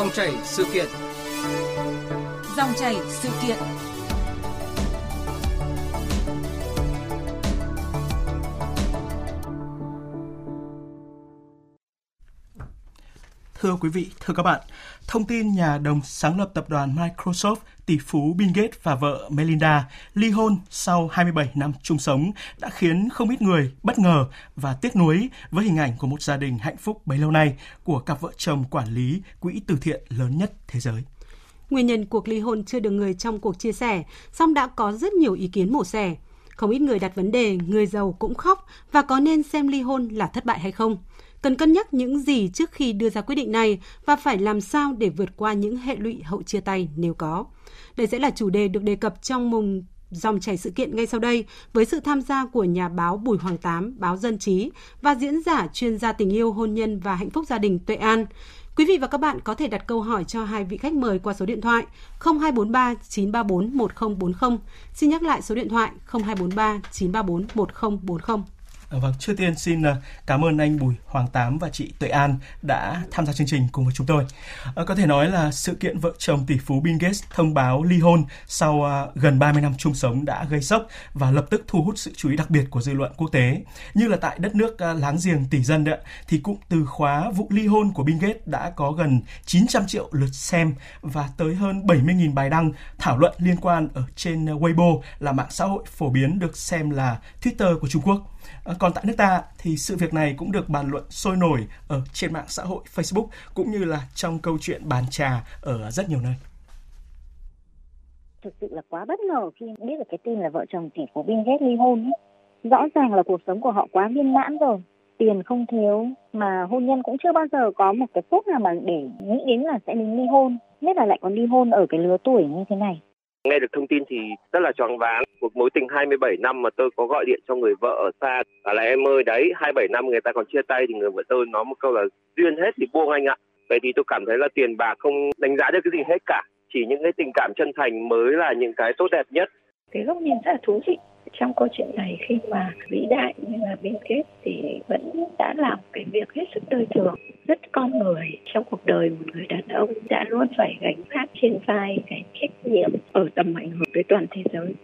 Dòng chảy sự kiện. Dòng chảy sự kiện. Thưa quý vị, thưa các bạn, thông tin nhà đồng sáng lập tập đoàn Microsoft tỷ phú Bill Gates và vợ Melinda ly hôn sau 27 năm chung sống đã khiến không ít người bất ngờ và tiếc nuối với hình ảnh của một gia đình hạnh phúc bấy lâu nay của cặp vợ chồng quản lý quỹ từ thiện lớn nhất thế giới. Nguyên nhân cuộc ly hôn chưa được người trong cuộc chia sẻ, song đã có rất nhiều ý kiến mổ xẻ. Không ít người đặt vấn đề người giàu cũng khóc và có nên xem ly hôn là thất bại hay không cần cân nhắc những gì trước khi đưa ra quyết định này và phải làm sao để vượt qua những hệ lụy hậu chia tay nếu có. Đây sẽ là chủ đề được đề cập trong mùng dòng chảy sự kiện ngay sau đây với sự tham gia của nhà báo Bùi Hoàng Tám, báo Dân Trí và diễn giả chuyên gia tình yêu, hôn nhân và hạnh phúc gia đình Tuệ An. Quý vị và các bạn có thể đặt câu hỏi cho hai vị khách mời qua số điện thoại 0243 934 1040. Xin nhắc lại số điện thoại 0243 934 1040. À, vâng, trước tiên xin à, cảm ơn anh Bùi Hoàng Tám và chị Tuệ An đã tham gia chương trình cùng với chúng tôi. À, có thể nói là sự kiện vợ chồng tỷ phú Bill Gates thông báo ly hôn sau gần 30 năm chung sống đã gây sốc và lập tức thu hút sự chú ý đặc biệt của dư luận quốc tế. Như là tại đất nước láng giềng tỷ dân đó, thì cụm từ khóa vụ ly hôn của Bill Gates đã có gần 900 triệu lượt xem và tới hơn 70.000 bài đăng thảo luận liên quan ở trên Weibo là mạng xã hội phổ biến được xem là Twitter của Trung Quốc. Ờ, còn tại nước ta thì sự việc này cũng được bàn luận sôi nổi ở trên mạng xã hội Facebook cũng như là trong câu chuyện bàn trà ở rất nhiều nơi. Thực sự là quá bất ngờ khi biết được cái tin là vợ chồng tỷ phú Bill Gates ly hôn. Ấy. Rõ ràng là cuộc sống của họ quá viên mãn rồi, tiền không thiếu mà hôn nhân cũng chưa bao giờ có một cái phút nào mà để nghĩ đến là sẽ đến ly hôn, nhất là lại còn ly hôn ở cái lứa tuổi như thế này. Nghe được thông tin thì rất là choáng váng. Một mối tình 27 năm mà tôi có gọi điện cho người vợ ở xa. bảo là em ơi đấy, 27 năm người ta còn chia tay thì người vợ tôi nói một câu là duyên hết thì buông anh ạ. Vậy thì tôi cảm thấy là tiền bạc không đánh giá được cái gì hết cả. Chỉ những cái tình cảm chân thành mới là những cái tốt đẹp nhất. Cái góc nhìn rất là thú vị trong câu chuyện này khi mà vĩ đại như là Bill kết thì vẫn đã làm cái việc hết sức đời thường rất con người trong cuộc đời một người đàn ông đã luôn phải gánh vác trên vai cái trách nhiệm ở tầm ảnh hưởng tới toàn thế giới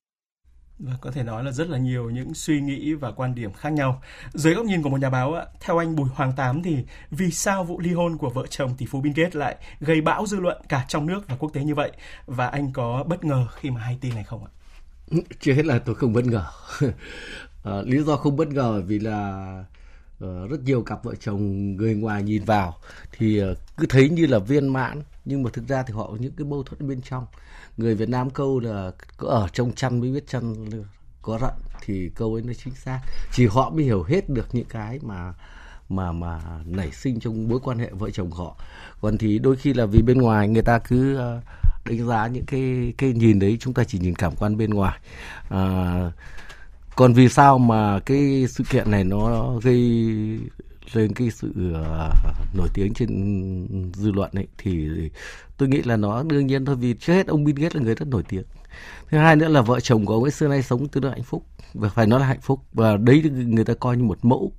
và có thể nói là rất là nhiều những suy nghĩ và quan điểm khác nhau. Dưới góc nhìn của một nhà báo, theo anh Bùi Hoàng Tám thì vì sao vụ ly hôn của vợ chồng tỷ phú Bill Gates lại gây bão dư luận cả trong nước và quốc tế như vậy? Và anh có bất ngờ khi mà hay tin này không ạ? Chưa hết là tôi không bất ngờ. à, lý do không bất ngờ vì là uh, rất nhiều cặp vợ chồng người ngoài nhìn vào thì uh, cứ thấy như là viên mãn nhưng mà thực ra thì họ có những cái mâu thuẫn bên trong người Việt Nam câu là có ở trong chăn mới biết chăn có rận thì câu ấy nó chính xác chỉ họ mới hiểu hết được những cái mà mà mà nảy sinh trong mối quan hệ vợ chồng họ. Còn thì đôi khi là vì bên ngoài người ta cứ ờ, đánh giá những cái cái nhìn đấy chúng ta chỉ nhìn cảm quan bên ngoài. À, còn vì sao mà cái sự kiện này nó gây lên cái sự uh, nổi tiếng trên dư luận ấy thì tôi nghĩ là nó đương nhiên thôi vì trước hết ông Bill Gates là người rất nổi tiếng. Thứ hai nữa là vợ chồng của ông ấy xưa nay sống tương đối hạnh phúc và phải nói là hạnh phúc và đấy người ta coi như một mẫu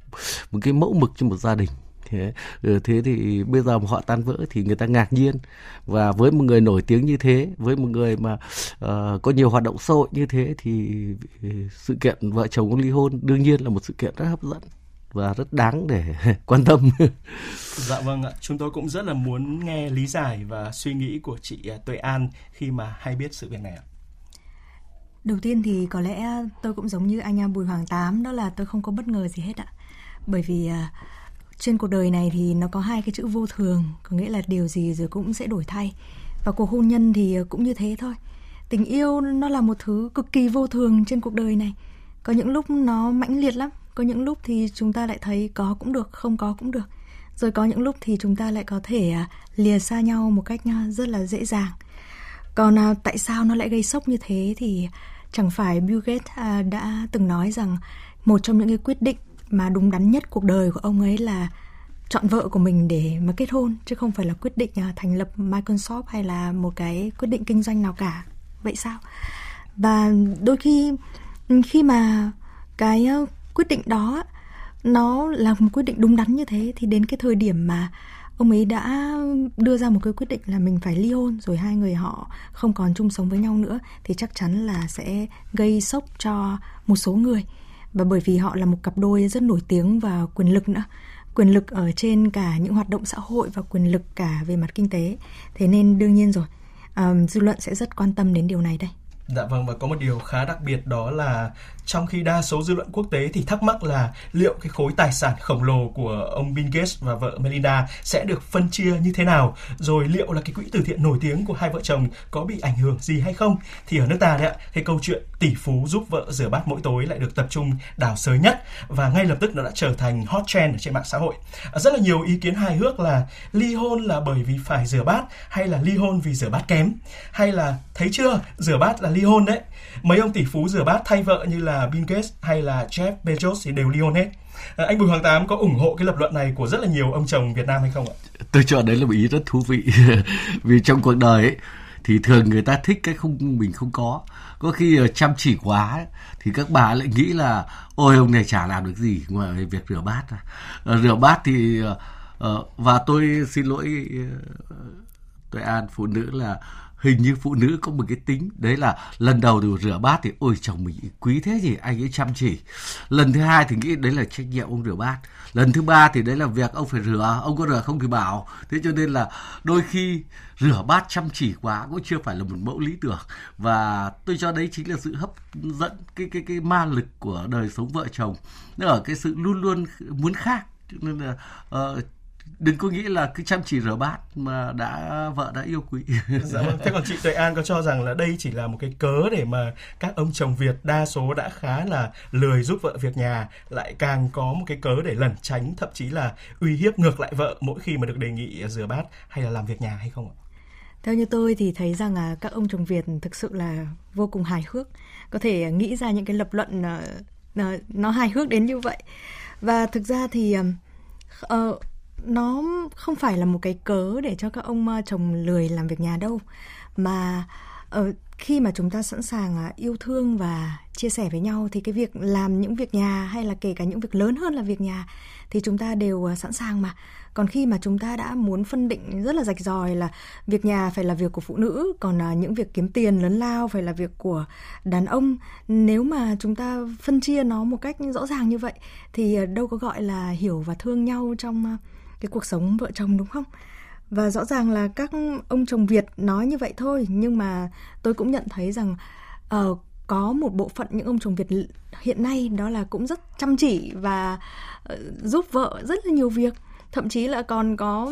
một cái mẫu mực cho một gia đình. Thế ừ, thế thì bây giờ mà họ tan vỡ thì người ta ngạc nhiên. Và với một người nổi tiếng như thế với một người mà uh, có nhiều hoạt động xã hội như thế thì sự kiện vợ chồng ly hôn đương nhiên là một sự kiện rất hấp dẫn và rất đáng để quan tâm. dạ vâng ạ, chúng tôi cũng rất là muốn nghe lý giải và suy nghĩ của chị à, Tuệ An khi mà hay biết sự việc này ạ. Đầu tiên thì có lẽ tôi cũng giống như anh Bùi Hoàng Tám đó là tôi không có bất ngờ gì hết ạ. Bởi vì uh, trên cuộc đời này thì nó có hai cái chữ vô thường có nghĩa là điều gì rồi cũng sẽ đổi thay và cuộc hôn nhân thì cũng như thế thôi tình yêu nó là một thứ cực kỳ vô thường trên cuộc đời này có những lúc nó mãnh liệt lắm có những lúc thì chúng ta lại thấy có cũng được, không có cũng được. Rồi có những lúc thì chúng ta lại có thể à, lìa xa nhau một cách à, rất là dễ dàng. Còn à, tại sao nó lại gây sốc như thế thì chẳng phải Bill Gates đã từng nói rằng một trong những cái quyết định mà đúng đắn nhất cuộc đời của ông ấy là chọn vợ của mình để mà kết hôn, chứ không phải là quyết định thành lập Microsoft hay là một cái quyết định kinh doanh nào cả. Vậy sao? Và đôi khi khi mà cái quyết định đó nó là một quyết định đúng đắn như thế thì đến cái thời điểm mà ông ấy đã đưa ra một cái quyết định là mình phải ly hôn rồi hai người họ không còn chung sống với nhau nữa thì chắc chắn là sẽ gây sốc cho một số người. Và bởi vì họ là một cặp đôi rất nổi tiếng và quyền lực nữa quyền lực ở trên cả những hoạt động xã hội và quyền lực cả về mặt kinh tế. Thế nên đương nhiên rồi um, dư luận sẽ rất quan tâm đến điều này đây. Dạ vâng và có một điều khá đặc biệt đó là trong khi đa số dư luận quốc tế thì thắc mắc là liệu cái khối tài sản khổng lồ của ông Bill Gates và vợ Melinda sẽ được phân chia như thế nào, rồi liệu là cái quỹ từ thiện nổi tiếng của hai vợ chồng có bị ảnh hưởng gì hay không? Thì ở nước ta đấy ạ, cái câu chuyện tỷ phú giúp vợ rửa bát mỗi tối lại được tập trung đào sới nhất và ngay lập tức nó đã trở thành hot trend ở trên mạng xã hội. À, rất là nhiều ý kiến hài hước là ly hôn là bởi vì phải rửa bát hay là ly hôn vì rửa bát kém hay là thấy chưa rửa bát là ly hôn đấy mấy ông tỷ phú rửa bát thay vợ như là Bill Gates hay là Jeff Bezos thì đều ly hôn hết. À, anh Bùi Hoàng Tám có ủng hộ cái lập luận này của rất là nhiều ông chồng Việt Nam hay không ạ? Tôi cho đấy là một ý rất thú vị. Vì trong cuộc đời ấy thì thường người ta thích cái không mình không có. Có khi chăm chỉ quá thì các bà lại nghĩ là ôi ông này chả làm được gì ngoài việc rửa bát à, ờ, rửa bát thì ờ, và tôi xin lỗi tôi an phụ nữ là hình như phụ nữ có một cái tính đấy là lần đầu thì rửa bát thì ôi chồng mình quý thế gì anh ấy chăm chỉ. Lần thứ hai thì nghĩ đấy là trách nhiệm ông rửa bát. Lần thứ ba thì đấy là việc ông phải rửa ông có rửa không thì bảo. Thế cho nên là đôi khi rửa bát chăm chỉ quá cũng chưa phải là một mẫu lý tưởng. Và tôi cho đấy chính là sự hấp dẫn cái cái cái ma lực của đời sống vợ chồng. Nó ở cái sự luôn luôn muốn khác. Nên là uh, đừng có nghĩ là cứ chăm chỉ rửa bát mà đã vợ đã yêu quý. dạ vâng. Thế còn chị Tuệ An có cho rằng là đây chỉ là một cái cớ để mà các ông chồng Việt đa số đã khá là lười giúp vợ việc nhà lại càng có một cái cớ để lẩn tránh thậm chí là uy hiếp ngược lại vợ mỗi khi mà được đề nghị rửa bát hay là làm việc nhà hay không ạ? Theo như tôi thì thấy rằng là các ông chồng Việt thực sự là vô cùng hài hước, có thể nghĩ ra những cái lập luận ờ, nó hài hước đến như vậy. Và thực ra thì uh, nó không phải là một cái cớ để cho các ông ờ, chồng lười làm việc nhà đâu. Mà ờ, khi mà chúng ta sẵn sàng ờ, yêu thương và chia sẻ với nhau thì cái việc làm những việc nhà hay là kể cả những việc lớn hơn là việc nhà thì chúng ta đều sẵn sàng mà. Còn khi mà chúng ta đã muốn phân định rất là rạch ròi là việc nhà phải là việc của phụ nữ, còn những việc kiếm tiền lớn lao phải là việc của đàn ông, nếu mà chúng ta phân chia nó một cách rõ ràng như vậy thì đâu có gọi là hiểu và thương nhau trong cái cuộc sống vợ chồng đúng không? Và rõ ràng là các ông chồng Việt nói như vậy thôi, nhưng mà tôi cũng nhận thấy rằng uh, có một bộ phận những ông chồng Việt hiện nay đó là cũng rất chăm chỉ và uh, giúp vợ rất là nhiều việc thậm chí là còn có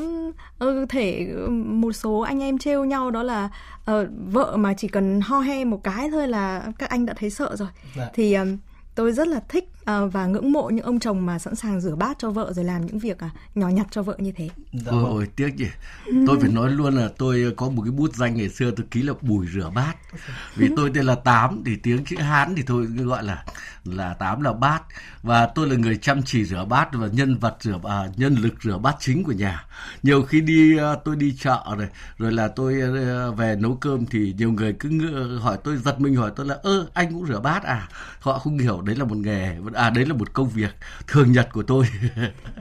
uh, thể một số anh em trêu nhau đó là uh, vợ mà chỉ cần ho he một cái thôi là các anh đã thấy sợ rồi dạ. thì uh, tôi rất là thích uh, và ngưỡng mộ những ông chồng mà sẵn sàng rửa bát cho vợ rồi làm những việc uh, nhỏ nhặt cho vợ như thế. Dạ Ôi, ôi tiếc nhỉ. Tôi phải nói luôn là tôi có một cái bút danh ngày xưa tôi ký là bùi rửa bát. Vì tôi tên là Tám thì tiếng chữ Hán thì tôi gọi là là Tám là bát và tôi là người chăm chỉ rửa bát và nhân vật rửa à, nhân lực rửa bát chính của nhà. Nhiều khi đi à, tôi đi chợ rồi rồi là tôi à, về nấu cơm thì nhiều người cứ hỏi tôi giật mình hỏi tôi là ơ anh cũng rửa bát à? Họ không hiểu đấy là một nghề à đấy là một công việc thường nhật của tôi.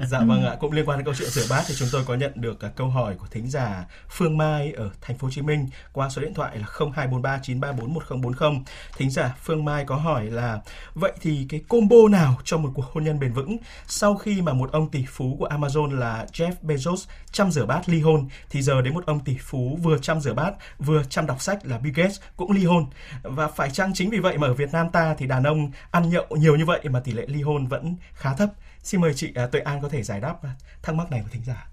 Dạ vâng ạ, cũng liên quan đến câu chuyện rửa bát thì chúng tôi có nhận được à, câu hỏi của thính giả Phương Mai ở thành phố Hồ Chí Minh qua số điện thoại là 02439341040 thính giả Phương Mai có hỏi là, vậy thì cái combo nào cho một cuộc hôn nhân bền vững sau khi mà một ông tỷ phú của Amazon là Jeff Bezos chăm rửa bát ly hôn thì giờ đến một ông tỷ phú vừa chăm rửa bát vừa chăm đọc sách là Bill Gates cũng ly hôn và phải chăng chính vì vậy mà ở Việt Nam ta thì đàn ông ăn nhậu nhiều như vậy mà tỷ lệ ly hôn vẫn khá thấp. Xin mời chị à, Tuệ An có thể giải đáp à, thắc mắc này của thính giả.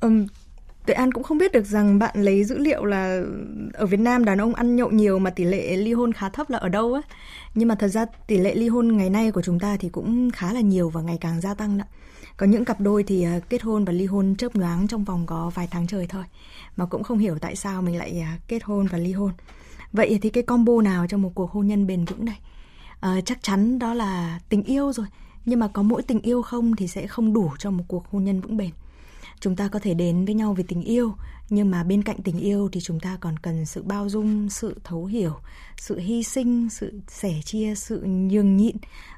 Um, Tuệ An cũng không biết được rằng bạn lấy dữ liệu là ở Việt Nam đàn ông ăn nhậu nhiều mà tỷ lệ ly hôn khá thấp là ở đâu á. Nhưng mà thật ra tỷ lệ ly hôn ngày nay của chúng ta thì cũng khá là nhiều và ngày càng gia tăng đó. Có những cặp đôi thì à, kết hôn và ly hôn chớp nhoáng trong vòng có vài tháng trời thôi. Mà cũng không hiểu tại sao mình lại à, kết hôn và ly hôn. Vậy thì cái combo nào trong một cuộc hôn nhân bền vững này? À, chắc chắn đó là tình yêu rồi nhưng mà có mỗi tình yêu không thì sẽ không đủ cho một cuộc hôn nhân vững bền chúng ta có thể đến với nhau vì tình yêu nhưng mà bên cạnh tình yêu thì chúng ta còn cần sự bao dung sự thấu hiểu sự hy sinh sự sẻ chia sự nhường nhịn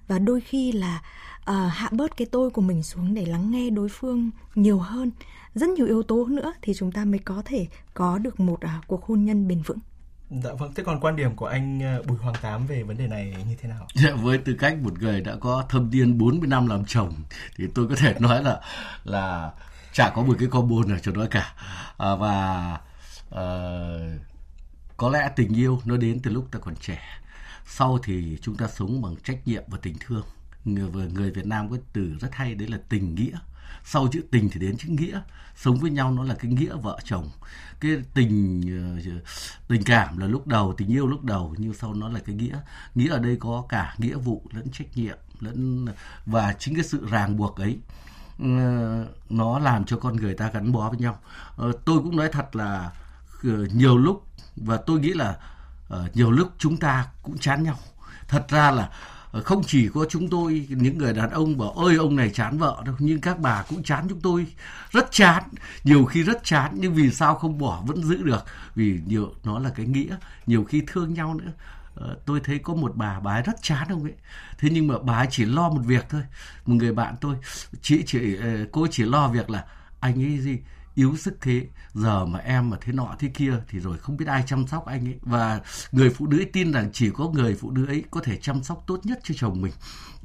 và đôi khi là uh, hạ bớt cái tôi của mình xuống để lắng nghe đối phương nhiều hơn rất nhiều yếu tố nữa thì chúng ta mới có thể có được một uh, cuộc hôn nhân bền vững Dạ vâng, thế còn quan điểm của anh à, Bùi Hoàng Tám về vấn đề này như thế nào? Dạ, với tư cách một người đã có thâm niên 40 năm làm chồng thì tôi có thể nói là là chả có một cái combo nào cho nó cả. À, và à, có lẽ tình yêu nó đến từ lúc ta còn trẻ. Sau thì chúng ta sống bằng trách nhiệm và tình thương. Người, người Việt Nam có từ rất hay đấy là tình nghĩa. Sau chữ tình thì đến chữ nghĩa. Sống với nhau nó là cái nghĩa vợ chồng. Cái tình ờ, tình cảm là lúc đầu tình yêu lúc đầu nhưng sau nó là cái nghĩa. Nghĩa ở đây có cả nghĩa vụ lẫn trách nhiệm lẫn và chính cái sự ràng buộc ấy ừ, nó làm cho con người ta gắn bó với nhau. Ờ, tôi cũng nói thật là ờ, nhiều lúc và tôi nghĩ là nhiều lúc chúng ta cũng chán nhau. Thật ra là Ờ, không chỉ có chúng tôi, những người đàn ông bảo ơi ông này chán vợ đâu. Nhưng các bà cũng chán chúng tôi. Rất chán, nhiều khi rất chán, nhưng vì sao không bỏ, vẫn giữ được. Vì nhiều, nó là cái nghĩa, nhiều khi thương nhau nữa. Ờ, tôi thấy có một bà bà ấy rất chán ông ấy. Thế nhưng mà bà ấy chỉ lo một việc thôi. Một người bạn tôi, chị chỉ ờ, cô chỉ lo việc là, anh ấy gì yếu sức thế. Giờ mà em mà thế nọ thế kia thì rồi không biết ai chăm sóc anh ấy. Và người phụ nữ tin rằng chỉ có người phụ nữ ấy có thể chăm sóc tốt nhất cho chồng mình.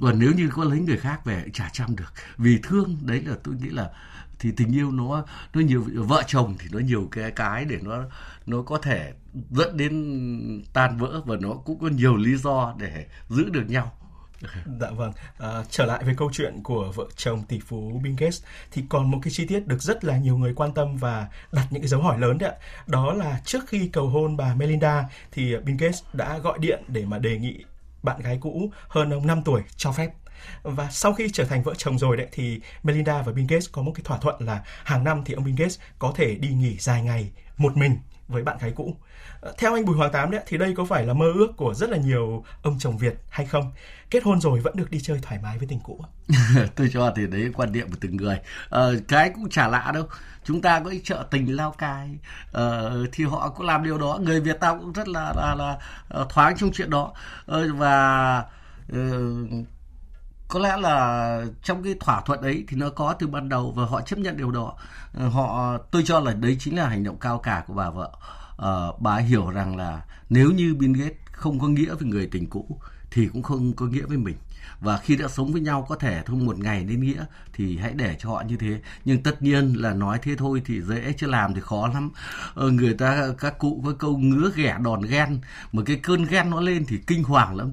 Còn nếu như có lấy người khác về, chả chăm được. Vì thương, đấy là tôi nghĩ là thì tình yêu nó nó nhiều, vợ chồng thì nó nhiều cái cái để nó nó có thể dẫn đến tan vỡ và nó cũng có nhiều lý do để giữ được nhau. Dạ vâng, à, trở lại với câu chuyện của vợ chồng tỷ phú Bill Gates thì còn một cái chi tiết được rất là nhiều người quan tâm và đặt những cái dấu hỏi lớn đấy ạ. Đó là trước khi cầu hôn bà Melinda thì Bill Gates đã gọi điện để mà đề nghị bạn gái cũ hơn ông 5 tuổi cho phép. Và sau khi trở thành vợ chồng rồi đấy thì Melinda và Bill Gates có một cái thỏa thuận là hàng năm thì ông Bill Gates có thể đi nghỉ dài ngày một mình với bạn gái cũ. Ờ, theo anh Bùi Hoàng Tám đấy thì đây có phải là mơ ước của rất là nhiều ông chồng Việt hay không? Kết hôn rồi vẫn được đi chơi thoải mái với tình cũ. Tôi cho thì đấy quan điểm của từng người. Ờ, cái cũng chả lạ đâu. Chúng ta có chợ tình Lao Cai ờ, thì họ cũng làm điều đó. Người Việt ta cũng rất là là, là ờ, thoáng trong chuyện đó. Ờ, và ờ, có lẽ là trong cái thỏa thuận ấy thì nó có từ ban đầu và họ chấp nhận điều đó. Ờ, họ tôi cho là đấy chính là hành động cao cả của bà vợ. À, bà hiểu rằng là nếu như Bill Gates không có nghĩa với người tình cũ thì cũng không có nghĩa với mình và khi đã sống với nhau có thể thôi một ngày đến nghĩa thì hãy để cho họ như thế. Nhưng tất nhiên là nói thế thôi thì dễ chứ làm thì khó lắm. Ờ, người ta các cụ có câu ngứa ghẻ đòn ghen. Mà cái cơn ghen nó lên thì kinh hoàng lắm.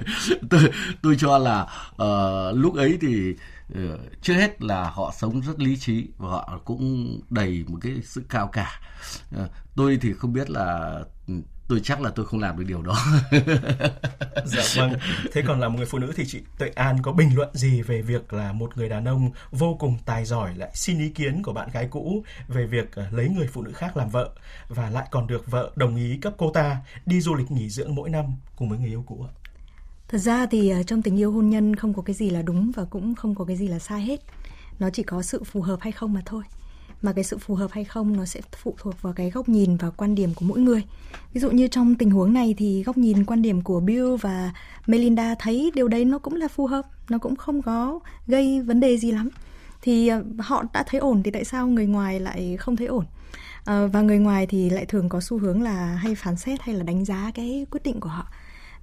Tôi, tôi cho là uh, lúc ấy thì uh, trước hết là họ sống rất lý trí và họ cũng đầy một cái sự cao cả. Uh, tôi thì không biết là ừ, tôi chắc là tôi không làm được điều đó. dạ vâng. Thế còn là một người phụ nữ thì chị Tuệ An có bình luận gì về việc là một người đàn ông vô cùng tài giỏi lại xin ý kiến của bạn gái cũ về việc ờ, lấy người phụ nữ khác làm vợ và lại còn được vợ đồng ý cấp cô ta đi du lịch nghỉ dưỡng mỗi năm cùng với người yêu cũ ạ? Thật ra thì ờ, trong tình yêu hôn nhân không có cái gì là đúng và cũng không có cái gì là sai hết. Nó chỉ có sự phù hợp hay không mà thôi mà cái sự phù hợp hay không nó sẽ phụ thuộc vào cái góc nhìn và quan điểm của mỗi người. Ví dụ như trong tình huống này thì góc nhìn quan điểm của Bill và Melinda thấy điều đấy nó cũng là phù hợp nó cũng không có gây vấn đề gì lắm. Thì ờ, họ đã thấy ổn thì tại sao người ngoài lại không thấy ổn? À, và người ngoài thì lại thường có xu hướng là hay phán xét hay là đánh giá cái quyết định của họ.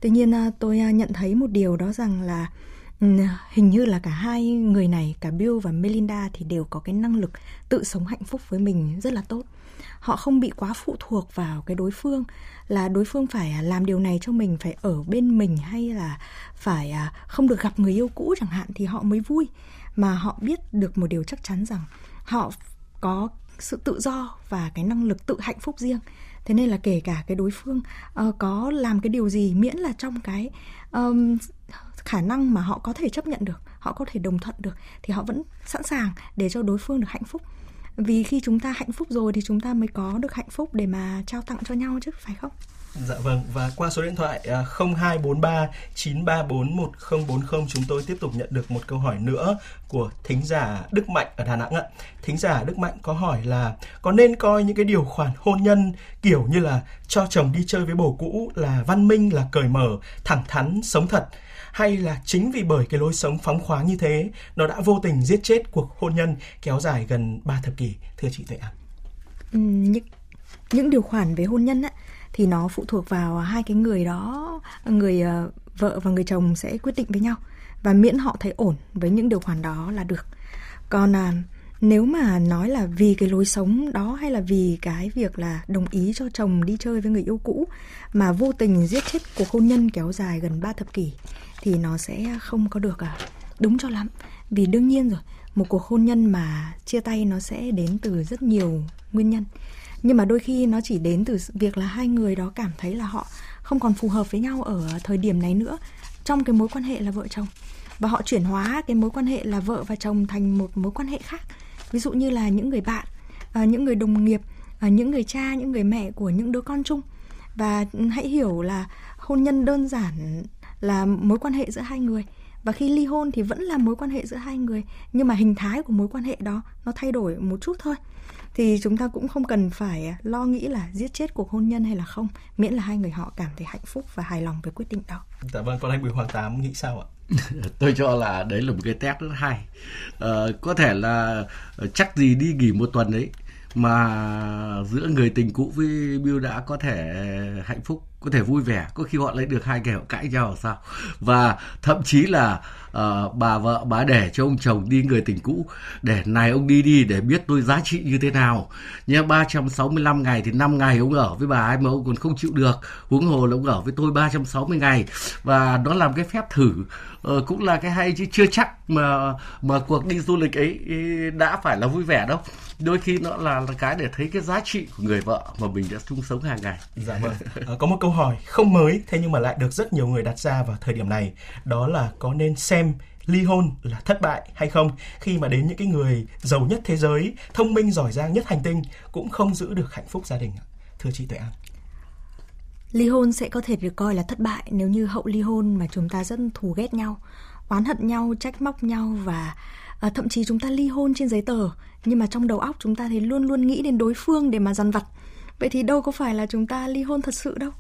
Tuy nhiên ờ, tôi nhận thấy một điều đó rằng là hình như là cả hai người này, cả Bill và Melinda thì đều có cái năng lực tự sống hạnh phúc với mình rất là tốt. Họ không bị quá phụ thuộc vào cái đối phương, là đối phương phải à, làm điều này cho mình, phải ở bên mình hay là phải à, không được gặp người yêu cũ chẳng hạn thì họ mới vui. Mà họ biết được một điều chắc chắn rằng họ có sự tự do và cái năng lực tự hạnh phúc riêng thế nên là kể cả cái đối phương uh, có làm cái điều gì miễn là trong cái um, khả năng mà họ có thể chấp nhận được họ có thể đồng thuận được thì họ vẫn sẵn sàng để cho đối phương được hạnh phúc vì khi chúng ta hạnh phúc rồi thì chúng ta mới có được hạnh phúc để mà trao tặng cho nhau chứ phải không Dạ vâng và qua số điện thoại 0243 934 1040 chúng tôi tiếp tục nhận được một câu hỏi nữa của thính giả Đức Mạnh ở Đà Nẵng ạ. Thính giả Đức Mạnh có hỏi là có nên coi những cái điều khoản hôn nhân kiểu như là cho chồng đi chơi với bồ cũ là văn minh là cởi mở, thẳng thắn, sống thật hay là chính vì bởi cái lối sống phóng khoáng như thế nó đã vô tình giết chết cuộc hôn nhân kéo dài gần 3 thập kỷ thưa chị Tuệ An? Ừ, những những điều khoản về hôn nhân á thì nó phụ thuộc vào hai cái người đó người uh, vợ và người chồng sẽ quyết định với nhau và miễn họ thấy ổn với những điều khoản đó là được còn à, nếu mà nói là vì cái lối sống đó hay là vì cái việc là đồng ý cho chồng đi chơi với người yêu cũ mà vô tình giết chết cuộc hôn nhân kéo dài gần 3 thập kỷ thì nó sẽ không có được à đúng cho lắm. Vì đương nhiên rồi, một cuộc hôn nhân mà chia tay nó sẽ đến từ rất nhiều nguyên nhân. Nhưng mà đôi khi nó chỉ đến từ việc là hai người đó cảm thấy là họ không còn phù hợp với nhau ở thời điểm này nữa, trong cái mối quan hệ là vợ chồng. Và họ chuyển hóa cái mối quan hệ là vợ và chồng thành một mối quan hệ khác. Ví dụ như là những người bạn à, những người đồng nghiệp à, những người cha, những người mẹ của những đứa con chung. Và ừ, hãy hiểu là hôn nhân đơn giản là mối quan hệ giữa hai người và khi ly hôn thì vẫn là mối quan hệ giữa hai người nhưng mà hình thái của mối quan hệ đó nó thay đổi một chút thôi thì chúng ta cũng không cần phải lo nghĩ là giết chết cuộc hôn nhân hay là không miễn là hai người họ cảm thấy hạnh phúc và hài lòng với quyết định đó. Dạ vâng, còn anh Bùi Hoàng Tám nghĩ sao ạ? tôi cho là đấy là một cái test rất hay ờ, có thể là chắc gì đi nghỉ một tuần đấy mà giữa người tình cũ với Bill đã có thể hạnh phúc có thể vui vẻ có khi họ lấy được hai kẻ họ cãi nhau sao? Và thậm chí là uh, bà vợ bà để cho ông chồng đi người tình cũ để này ông đi đi để biết tôi giá trị như thế nào. Nhé 365 ngày thì 5 ngày ông ở với bà ấy mà ông còn không chịu được. Huống hồ là ông ở với tôi 360 ngày. Và đó làm cái phép thử. Uh, cũng là cái hay chứ chưa chắc mà mà cuộc đi du lịch ấy đã phải là vui vẻ đâu đôi khi nó là, cái để thấy cái giá trị của người vợ mà mình đã chung sống hàng ngày. Dạ vâng. À, có một câu hỏi không mới thế nhưng mà lại được rất nhiều người đặt ra vào thời điểm này, đó là có nên xem ly hôn là thất bại hay không khi mà đến những cái người giàu nhất thế giới, thông minh giỏi giang nhất hành tinh cũng không giữ được hạnh phúc gia đình. Thưa chị Tuệ An. Ly hôn sẽ có thể được coi là thất bại nếu như hậu ly hôn mà chúng ta rất thù ghét nhau, oán hận nhau, trách móc nhau và à, thậm chí chúng ta ly hôn trên giấy tờ nhưng mà trong đầu óc chúng ta thì luôn luôn nghĩ đến đối phương để mà dằn vặt. Vậy thì đâu có phải là chúng ta ly hôn thật sự đâu.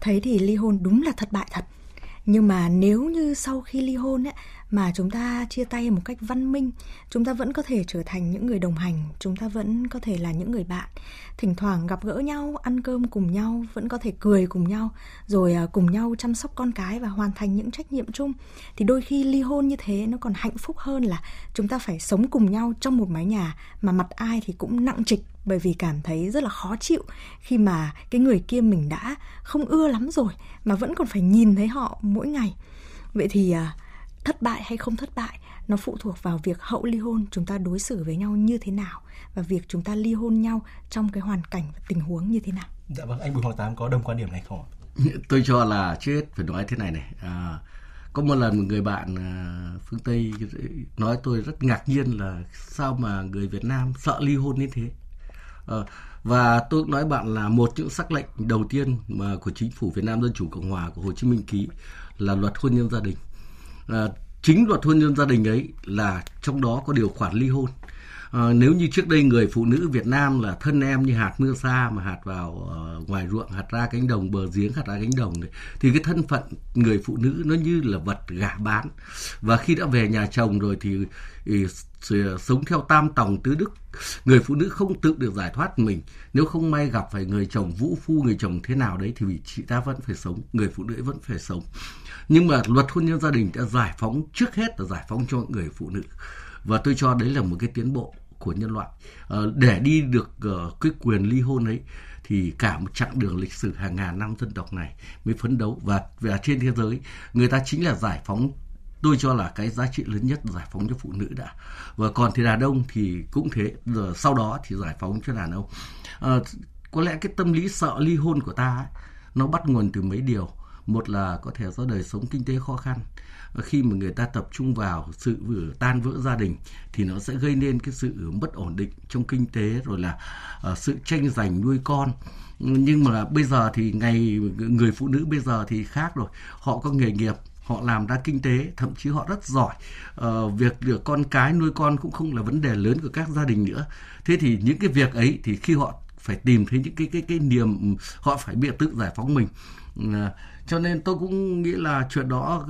Thấy thì ly hôn đúng là thất bại thật. Nhưng mà nếu như sau khi ly hôn ấy, mà chúng ta chia tay một cách văn minh chúng ta vẫn có thể trở thành những người đồng hành chúng ta vẫn có thể là những người bạn. Thỉnh thoảng gặp gỡ nhau ăn cơm cùng nhau vẫn có thể cười cùng nhau rồi à, cùng nhau chăm sóc con cái và hoàn thành những trách nhiệm chung. Thì đôi khi ly hôn như thế nó còn hạnh phúc hơn là chúng ta phải sống cùng nhau trong một mái nhà mà mặt ai thì cũng nặng trịch bởi vì cảm thấy rất là khó chịu khi mà cái người kia mình đã không ưa lắm rồi mà vẫn còn phải nhìn thấy họ mỗi ngày. Vậy thì uh, thất bại hay không thất bại nó phụ thuộc vào việc hậu ly hôn chúng ta đối xử với nhau như thế nào và việc chúng ta ly hôn nhau trong cái hoàn cảnh và tình huống như thế nào. Dạ vâng, anh Bùi Hoàng Tám có đồng quan điểm này không ạ? Tôi cho là chết phải nói thế này này. À, có một lần một người bạn à, phương Tây nói tôi rất ngạc nhiên là sao mà người Việt Nam sợ ly hôn như thế. À, và tôi nói bạn là một những sắc lệnh đầu tiên mà của chính phủ Việt Nam Dân Chủ Cộng Hòa của Hồ Chí Minh ký là luật hôn nhân gia đình à, chính luật hôn nhân gia đình ấy là trong đó có điều khoản ly hôn à, nếu như trước đây người phụ nữ Việt Nam là thân em như hạt mưa xa mà hạt vào uh, ngoài ruộng hạt ra cánh đồng bờ giếng hạt ra cánh đồng này, thì cái thân phận người phụ nữ nó như là vật gả bán. Và khi đã về nhà chồng rồi thì, thì sống theo tam tòng tứ đức. Người phụ nữ không tự được giải thoát mình. Nếu không may gặp phải người chồng vũ phu người chồng thế nào đấy thì chị ta vẫn phải sống người phụ nữ vẫn phải sống. Nhưng mà luật hôn nhân gia đình đã giải phóng trước hết là giải phóng cho người phụ nữ và tôi cho đấy là một cái tiến bộ của nhân loại. À, để đi được uh, cái quyền ly hôn ấy thì cả một chặng đường lịch sử hàng ngàn năm dân tộc này mới phấn đấu. Và và trên thế giới người ta chính là giải phóng tôi cho là cái giá trị lớn nhất giải phóng cho phụ nữ đã. Và còn thì đàn ông thì cũng thế rồi sau đó thì giải phóng cho đàn ông. À, có lẽ cái tâm lý sợ ly hôn của ta ấy, nó bắt nguồn từ mấy điều một là có thể do đời sống kinh tế khó khăn. Khi mà người ta tập trung vào sự vừa tan vỡ gia đình thì nó sẽ gây nên cái sự mất ổn định trong kinh tế rồi là uh, sự tranh giành nuôi con. Nhưng mà bây giờ thì ngày người phụ nữ bây giờ thì khác rồi. Họ có nghề nghiệp họ làm ra kinh tế thậm chí họ rất giỏi. Uh, việc được con cái nuôi con cũng không là vấn đề lớn của các gia đình nữa. Thế thì những cái việc ấy thì khi họ phải tìm thấy những cái cái cái niềm họ phải biết tự giải phóng mình. Uh, cho nên tôi cũng nghĩ là chuyện đó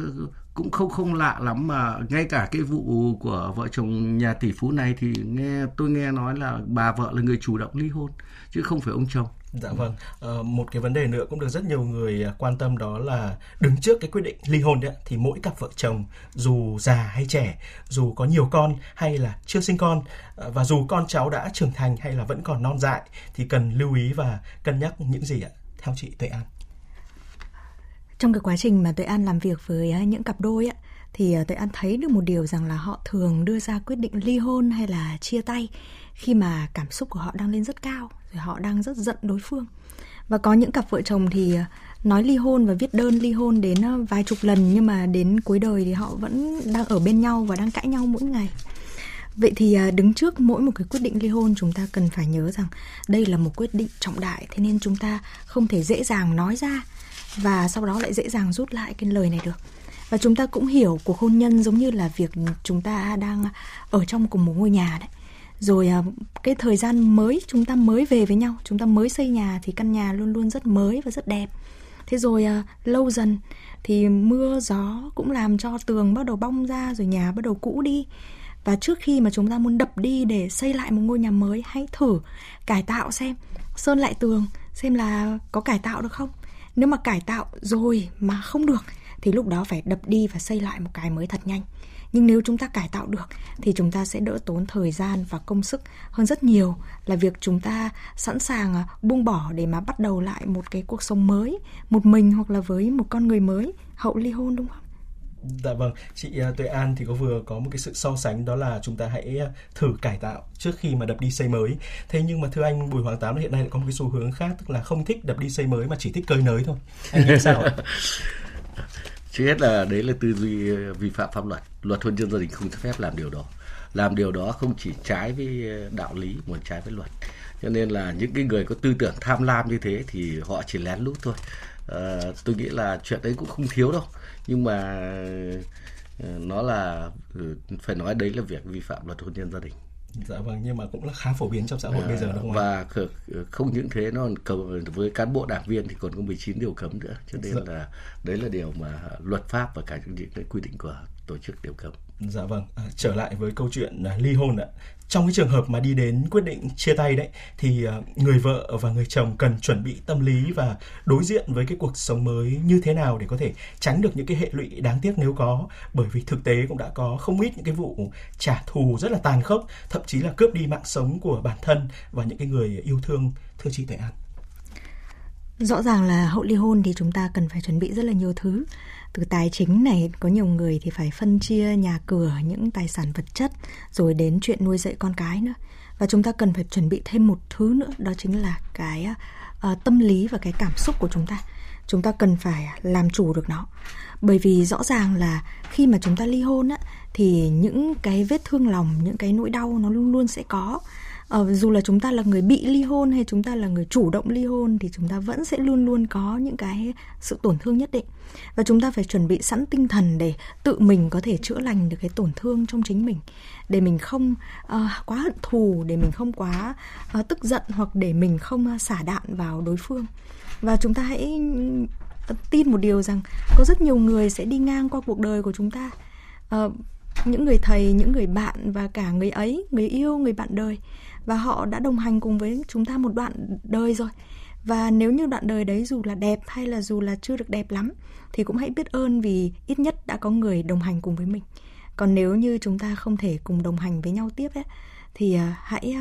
cũng không không lạ lắm mà ngay cả cái vụ của vợ chồng nhà tỷ phú này thì nghe tôi nghe nói là bà vợ là người chủ động ly hôn chứ không phải ông chồng Dạ vâng, à, một cái vấn đề nữa cũng được rất nhiều người à, quan tâm đó là đứng trước cái quyết định ly hôn đấy thì mỗi cặp vợ chồng dù già hay trẻ, dù có nhiều con hay là chưa sinh con à, và dù con cháu đã trưởng thành hay là vẫn còn non dại thì cần lưu ý và cân nhắc những gì ạ? Theo chị Tuệ An. Trong cái quá trình mà Tuệ An làm việc với à, những cặp đôi á, thì tôi Tuệ An thấy được một điều rằng là họ thường đưa ra quyết định ly hôn hay là chia tay khi mà cảm xúc của họ đang lên rất cao, rồi họ đang rất giận đối phương. Và có những cặp vợ chồng thì à, nói ly hôn và viết đơn ly hôn đến vài chục lần nhưng mà đến cuối đời thì họ vẫn đang ở bên nhau và đang cãi nhau mỗi ngày. Vậy thì đứng trước mỗi một cái quyết định ly hôn chúng ta cần phải nhớ rằng đây là một quyết định trọng đại thế nên chúng ta không thể dễ dàng nói ra và sau đó lại dễ dàng rút lại cái lời này được. Và chúng ta cũng hiểu cuộc hôn nhân giống như là việc chúng ta đang ở trong cùng một ngôi nhà đấy. Rồi à, cái thời gian mới, chúng ta mới về với nhau, chúng ta mới xây nhà thì căn nhà luôn luôn rất mới và rất đẹp. Thế rồi à, lâu dần thì mưa, gió cũng làm cho tường bắt đầu bong ra rồi nhà bắt đầu cũ đi. Và trước khi mà chúng ta muốn đập đi để xây lại một ngôi nhà mới, hãy thử cải tạo xem, sơn lại tường, xem là có cải tạo được không? Nếu mà cải tạo rồi mà không được, thì lúc đó phải đập đi và xây lại một cái mới thật nhanh. Nhưng nếu chúng ta cải tạo được, thì chúng ta sẽ đỡ tốn thời gian và công sức hơn rất nhiều. Là việc chúng ta sẵn sàng à, buông bỏ để mà bắt đầu lại một cái cuộc sống mới, một mình hoặc là với một con người mới. Hậu ly hôn, đúng không? Dạ vâng, chị à, Tuệ An thì có vừa có một cái sự so sánh đó là chúng ta hãy à, thử cải tạo trước khi mà đập đi xây mới. Thế nhưng mà thưa anh Bùi Hoàng Tám hiện nay lại có một cái xu hướng khác tức là không thích đập đi xây mới mà chỉ thích cơi nới thôi. Anh nghĩ sao ạ? Trước hết là đấy là tư duy à, vi phạm pháp luật. Luật hôn nhân gia đình không cho phép làm điều đó. Làm điều đó không chỉ trái với đạo lý mà trái với luật. Cho nên là những cái người có tư tưởng tham lam như thế thì họ chỉ lén lút thôi. À, tôi nghĩ là chuyện đấy cũng không thiếu đâu. Nhưng mà ờ, nó là ừ, phải nói đấy là việc vi phạm luật hôn nhân gia đình. Dạ vâng nhưng mà cũng là khá phổ biến trong xã hội à, bây giờ đúng không và không những thế nó còn với cán bộ đảng viên thì còn có 19 điều cấm nữa. Cho nên dạ. là đấy là điều mà luật pháp và cả những cái quy định của tổ chức đều cấm. Dạ vâng, à, trở lại với câu chuyện à, ly hôn ạ. Trong cái trường hợp mà đi đến quyết định chia tay đấy thì ờ, người vợ và người chồng cần chuẩn bị tâm lý và đối diện với cái cuộc sống mới như thế nào để có thể tránh được những cái hệ lụy đáng tiếc nếu có bởi vì thực tế cũng đã có không ít những cái vụ trả thù rất là tàn khốc, thậm chí là cướp đi mạng sống của bản thân và những cái người yêu thương thưa chị Tuệ An. Rõ ràng là hậu ly hôn thì chúng ta cần phải chuẩn bị rất là nhiều thứ. Từ tài chính này có nhiều người thì phải phân chia nhà cửa những tài sản vật chất rồi đến chuyện nuôi dạy con cái nữa. Và chúng ta cần phải chuẩn bị thêm một thứ nữa đó chính là cái uh, tâm lý và cái cảm xúc của chúng ta. Chúng ta cần phải làm chủ được nó. Bởi vì rõ ràng là khi mà chúng ta ly hôn á thì những cái vết thương lòng những cái nỗi đau nó luôn luôn sẽ có. Ờ, dù là chúng ta là người bị ly hôn hay chúng ta là người chủ động ly hôn thì chúng ta vẫn sẽ luôn luôn có những cái sự tổn thương nhất định. Và chúng ta phải chuẩn bị sẵn tinh thần để tự mình có thể chữa lành được cái tổn thương trong chính mình. Để mình không uh, quá hận thù để mình không quá uh, tức giận hoặc để mình không uh, xả đạn vào đối phương. Và chúng ta hãy tin một điều rằng có rất nhiều người sẽ đi ngang qua cuộc đời của chúng ta. Uh, những người thầy những người bạn và cả người ấy người yêu người bạn đời và họ đã đồng hành cùng với chúng ta một đoạn đời rồi. Và nếu như đoạn đời đấy dù là đẹp hay là dù là chưa được đẹp lắm thì cũng hãy biết ơn vì ít nhất đã có người đồng hành cùng với mình. Còn nếu như chúng ta không thể cùng đồng hành với nhau tiếp ấy, thì à, hãy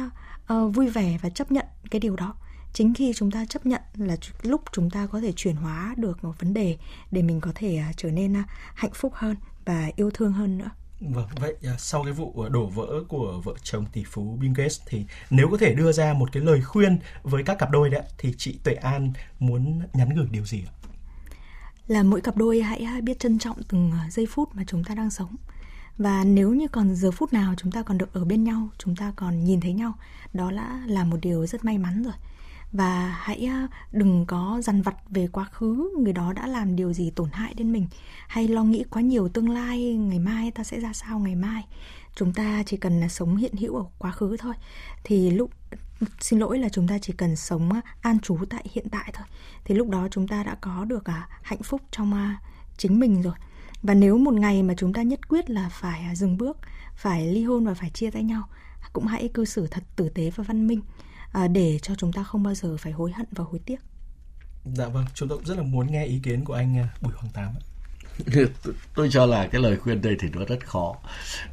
uh, vui vẻ và chấp nhận cái điều đó. Chính khi chúng ta chấp nhận là lúc chúng ta có thể chuyển hóa được một vấn đề để mình có thể à, trở nên hạnh phúc hơn và yêu thương hơn nữa. Vâng, vậy à, sau cái vụ à, đổ vỡ của vợ chồng tỷ phú Bill Gates thì nếu có thể đưa ra một cái lời khuyên với các cặp đôi đấy thì chị Tuệ An muốn nhắn gửi điều gì ạ? là mỗi cặp đôi hãy à, biết trân trọng từng giây phút mà chúng ta đang sống và nếu như còn giờ phút nào chúng ta còn được ở bên nhau chúng ta còn nhìn thấy nhau đó là là một điều rất may mắn rồi và hãy ờ, đừng có dằn vặt về quá khứ, người đó đã làm điều gì tổn hại đến mình. Hay lo nghĩ quá nhiều tương lai, ngày mai ta sẽ ra sao ngày mai. Chúng ta chỉ cần là sống hiện hữu ở quá khứ thôi. Thì lúc, xin lỗi là chúng ta chỉ cần sống ờ, an trú tại hiện tại thôi. Thì lúc đó chúng ta đã có được ờ, hạnh phúc trong chính mình rồi. Và nếu một ngày mà chúng ta nhất quyết là phải dừng bước, phải ly hôn và phải chia tay nhau, cũng hãy cư xử thật tử tế và văn minh à, để cho chúng ta không bao giờ phải hối hận và hối tiếc. Dạ vâng, chúng tôi cũng rất là muốn nghe ý kiến của anh à, Bùi Hoàng Tám tôi cho là cái lời khuyên đây thì nó rất khó.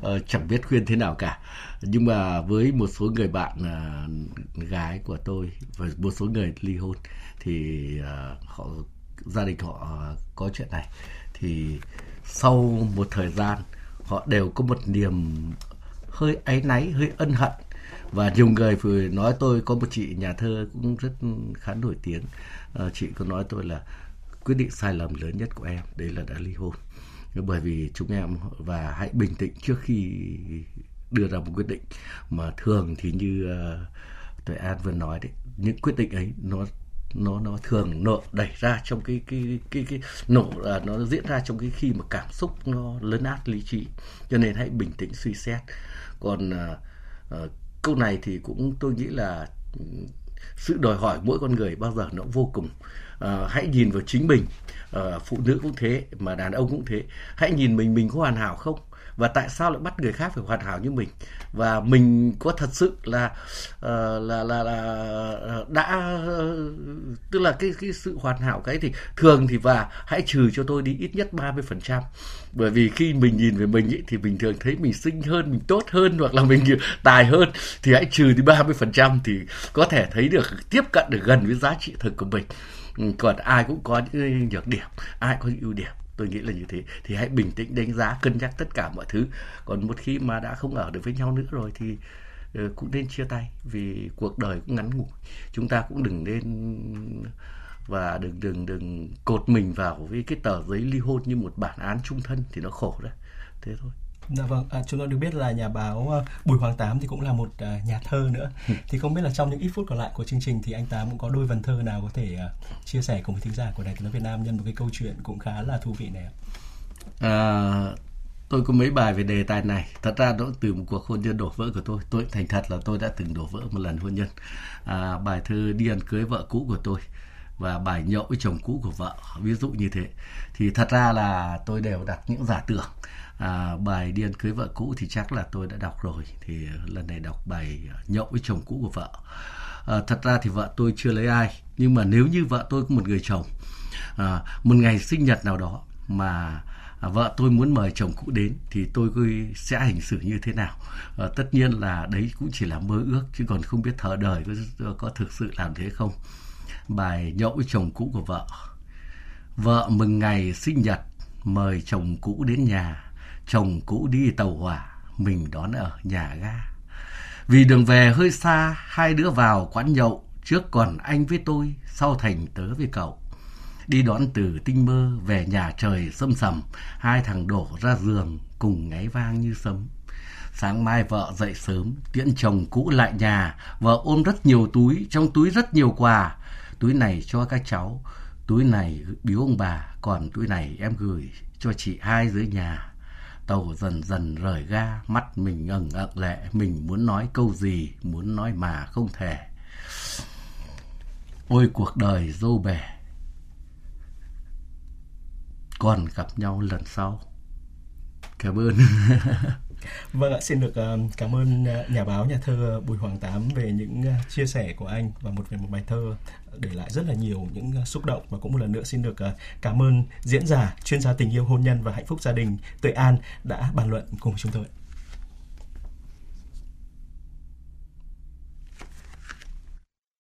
Ờ, chẳng biết khuyên thế nào cả. Nhưng mà với một số người bạn uh, gái của tôi và một số người ly hôn thì uh, họ gia đình họ uh, có chuyện này. Thì sau một thời gian họ đều có một niềm hơi áy náy hơi ân hận và nhiều người vừa nói tôi có một chị nhà thơ cũng rất khá nổi tiếng. À, chị có nói tôi là quyết định sai lầm lớn nhất của em đấy là đã ly hôn. Bởi vì chúng em và hãy bình tĩnh trước khi đưa ra một quyết định. Mà thường thì như uh, tuệ an vừa nói đấy những quyết định ấy nó nó nó thường nổ đẩy ra trong cái cái cái cái nổ là nó diễn ra trong cái khi mà cảm xúc nó lớn át lý trí. Cho nên hãy bình tĩnh suy xét. Còn uh, uh, câu này thì cũng tôi nghĩ là ừ, sự đòi hỏi mỗi con người bao giờ nó vô cùng. À, hãy nhìn vào chính mình. À, phụ nữ cũng thế mà đàn ông cũng thế. Hãy nhìn mình mình có hoàn hảo không? Và tại sao lại bắt người khác phải hoàn hảo như mình? Và mình có thật sự là uh, là, là là ờ, đã tức là cái cái sự hoàn hảo cái thì thường thì và hãy trừ cho tôi đi ít nhất 30% bởi vì khi mình nhìn về mình ý, thì mình thường thấy mình xinh hơn mình tốt hơn hoặc là mình tài hơn thì hãy trừ đi 30% thì có thể thấy được tiếp cận được gần với giá trị thực của mình. Ừ, còn ai cũng có những nhược điểm ai có những ưu điểm tôi nghĩ là như thế. Thì hãy bình tĩnh đánh giá, cân nhắc tất cả mọi thứ. Còn một khi mà đã không ở được với nhau nữa rồi thì ờ, cũng nên chia tay vì cuộc đời cũng ngắn ngủi. Chúng ta cũng đừng nên và đừng đừng đừng cột mình vào với cái tờ giấy ly hôn như một bản án trung thân thì nó khổ đấy thế thôi. Dạ vâng, à, chúng tôi được biết là nhà báo uh, Bùi Hoàng Tám thì cũng là một uh, nhà thơ nữa. thì không biết là trong những ít phút còn lại của chương trình thì anh Tám cũng có đôi vần thơ nào có thể uh, chia sẻ cùng với thính giả của Đài Tiếng nói Việt Nam nhân một cái câu chuyện cũng khá là thú vị này ạ? À, tôi có mấy bài về đề tài này. Thật ra đó từ một cuộc hôn nhân đổ vỡ của tôi. Tôi thành thật là tôi đã từng đổ vỡ một lần hôn nhân. À, bài thơ đi ăn cưới vợ cũ của tôi và bài nhậu với chồng cũ của vợ ví dụ như thế thì thật ra là tôi đều đặt những giả tưởng à, bài điên cưới vợ cũ thì chắc là tôi đã đọc rồi. Thì ờ, lần này đọc bài ờ, nhậu với chồng cũ của vợ. À, thật ra thì vợ tôi chưa lấy ai. Nhưng mà nếu như vợ tôi có một người chồng à, một ngày sinh nhật nào đó mà à, vợ tôi muốn mời chồng cũ đến thì tôi sẽ hành xử như thế nào? À, tất nhiên là đấy cũng chỉ là mơ ước chứ còn không biết thở đời có, có thực sự làm thế không. Bài nhậu với chồng cũ của vợ. Vợ mừng ngày sinh nhật mời chồng cũ đến nhà chồng cũ đi tàu hỏa, mình đón ở nhà ga. Vì đường về hơi xa, hai đứa vào quán nhậu, trước còn anh với tôi, sau thành tớ với cậu. Đi đón từ tinh mơ về nhà trời sâm sầm, hai thằng đổ ra giường cùng ngáy vang như sấm. Sáng mai vợ dậy sớm, tiễn chồng cũ lại nhà, vợ ôm rất nhiều túi, trong túi rất nhiều quà. Túi này cho các cháu, túi này biếu ông bà, còn túi này em gửi cho chị hai dưới nhà. Tàu dần dần rời ga, mắt mình ẩn ẩn lệ, mình muốn nói câu gì, muốn nói mà không thể. Ôi cuộc đời dâu bể, còn gặp nhau lần sau. Cảm ơn. Vâng ạ, xin được uh, cảm ơn uh, nhà báo, nhà thơ Bùi Hoàng Tám về những uh, chia sẻ của anh và một về một bài thơ để lại rất là nhiều những ờ, xúc động và cũng một lần nữa xin được ờ, cảm ơn diễn giả, chuyên gia tình yêu hôn nhân và hạnh phúc gia đình Tuệ An đã bàn luận cùng chúng tôi.